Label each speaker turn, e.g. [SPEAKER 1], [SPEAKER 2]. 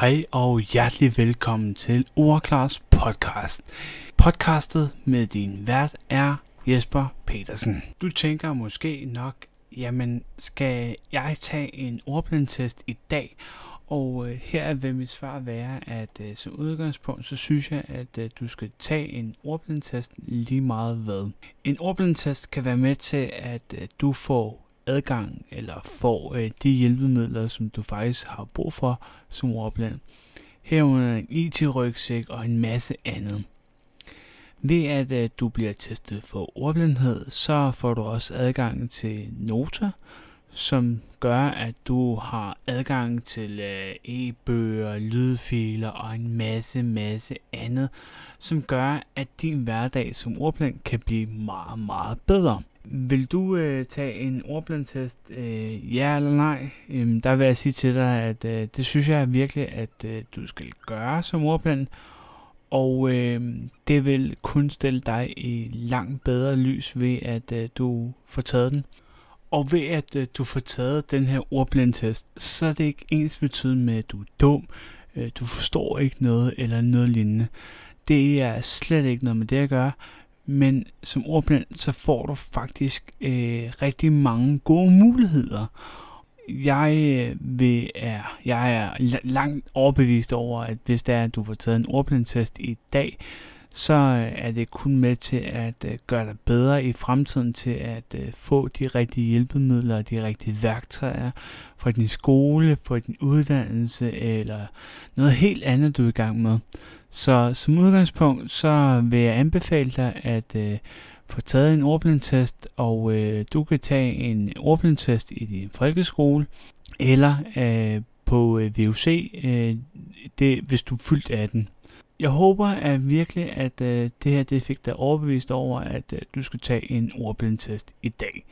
[SPEAKER 1] Hej og hjertelig velkommen til Ordklars podcast. Podcastet med din vært er Jesper Petersen. Du tænker måske nok, jamen skal jeg tage en ordblindtest i dag? Og øh, her vil mit svar være, at øh, som udgangspunkt, så synes jeg, at øh, du skal tage en ordblindtest lige meget hvad. En ordblindtest kan være med til, at øh, du får adgang eller får øh, de hjælpemidler, som du faktisk har brug for som ordblind. Herunder en IT-rygsæk og en masse andet. Ved at øh, du bliver testet for ordblindhed, så får du også adgang til Nota, som gør, at du har adgang til øh, e-bøger, lydfiler og en masse, masse andet, som gør, at din hverdag som ordblind kan blive meget, meget bedre. Vil du øh, tage en ordblindtest? Øh, ja eller nej? Øhm, der vil jeg sige til dig, at øh, det synes jeg virkelig, at øh, du skal gøre som ordblind. Og øh, det vil kun stille dig i langt bedre lys ved, at øh, du får taget den. Og ved at øh, du får taget den her ordblindtest, så er det ikke ens betydende med, at du er dum, øh, du forstår ikke noget eller noget lignende. Det er slet ikke noget med det at gøre men som ordblind, så får du faktisk øh, rigtig mange gode muligheder. Jeg, øh, vil, er, jeg er langt overbevist over, at hvis det er, at du får taget en ordblindtest i dag, så øh, er det kun med til at øh, gøre dig bedre i fremtiden til at øh, få de rigtige hjælpemidler og de rigtige værktøjer for din skole, for din uddannelse eller noget helt andet, du er i gang med. Så som udgangspunkt, så vil jeg anbefale dig at øh, få taget en ordblindtest, og øh, du kan tage en ordblindtest i din folkeskole, eller øh, på øh, VUC, øh, det, hvis du er fyldt 18. Jeg håber at virkelig, at øh, det her det fik dig overbevist over, at øh, du skal tage en ordblindtest i dag.